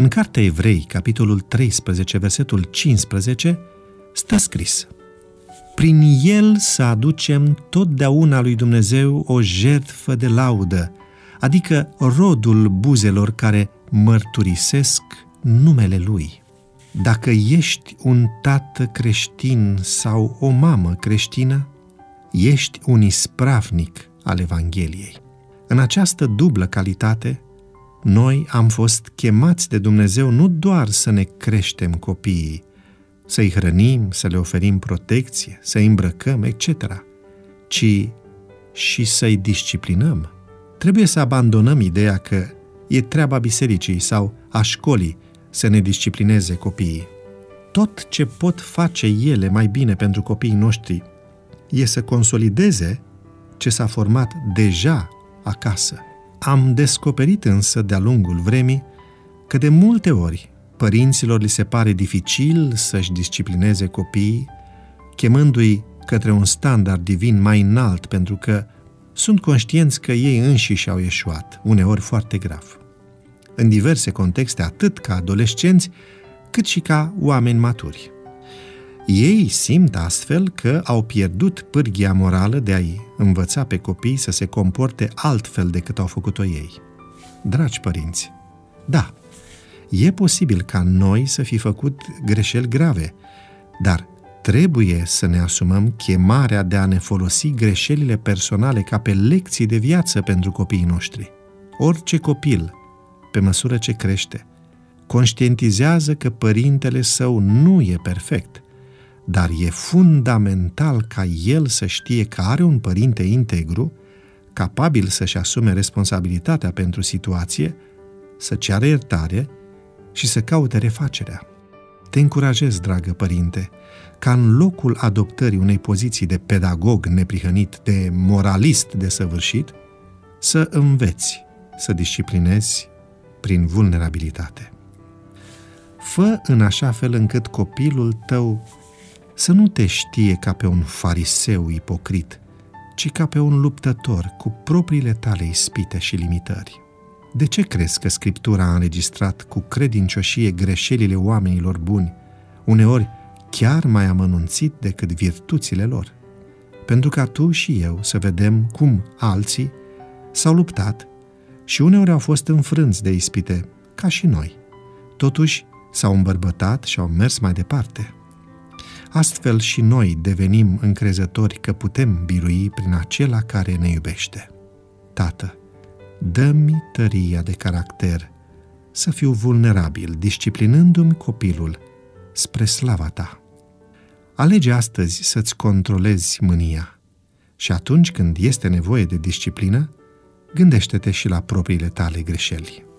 În Cartea Evrei, capitolul 13, versetul 15, stă scris Prin el să aducem totdeauna lui Dumnezeu o jertfă de laudă, adică rodul buzelor care mărturisesc numele Lui. Dacă ești un tată creștin sau o mamă creștină, ești un ispravnic al Evangheliei. În această dublă calitate, noi am fost chemați de Dumnezeu nu doar să ne creștem copiii, să-i hrănim, să le oferim protecție, să-i îmbrăcăm, etc., ci și să-i disciplinăm. Trebuie să abandonăm ideea că e treaba bisericii sau a școlii să ne disciplineze copiii. Tot ce pot face ele mai bine pentru copiii noștri e să consolideze ce s-a format deja acasă. Am descoperit însă de-a lungul vremii că de multe ori părinților li se pare dificil să-și disciplineze copiii, chemându-i către un standard divin mai înalt pentru că sunt conștienți că ei înșiși au ieșuat, uneori foarte grav. În diverse contexte, atât ca adolescenți, cât și ca oameni maturi. Ei simt astfel că au pierdut pârghia morală de a-i învăța pe copii să se comporte altfel decât au făcut-o ei. Dragi părinți, da, e posibil ca noi să fi făcut greșeli grave, dar trebuie să ne asumăm chemarea de a ne folosi greșelile personale ca pe lecții de viață pentru copiii noștri. Orice copil, pe măsură ce crește, conștientizează că părintele său nu e perfect – dar e fundamental ca el să știe că are un părinte integru, capabil să-și asume responsabilitatea pentru situație, să ceară iertare și să caute refacerea. Te încurajez, dragă părinte, ca în locul adoptării unei poziții de pedagog neprihănit, de moralist desăvârșit, să înveți să disciplinezi prin vulnerabilitate. Fă în așa fel încât copilul tău să nu te știe ca pe un fariseu ipocrit, ci ca pe un luptător cu propriile tale ispite și limitări. De ce crezi că Scriptura a înregistrat cu credincioșie greșelile oamenilor buni, uneori chiar mai amănunțit decât virtuțile lor? Pentru ca tu și eu să vedem cum alții s-au luptat și uneori au fost înfrânți de ispite, ca și noi. Totuși, s-au îmbărbătat și au mers mai departe. Astfel și noi devenim încrezători că putem birui prin acela care ne iubește. Tată, dă-mi tăria de caracter, să fiu vulnerabil, disciplinându-mi copilul spre slava ta. Alege astăzi să-ți controlezi mânia și atunci când este nevoie de disciplină, gândește-te și la propriile tale greșeli.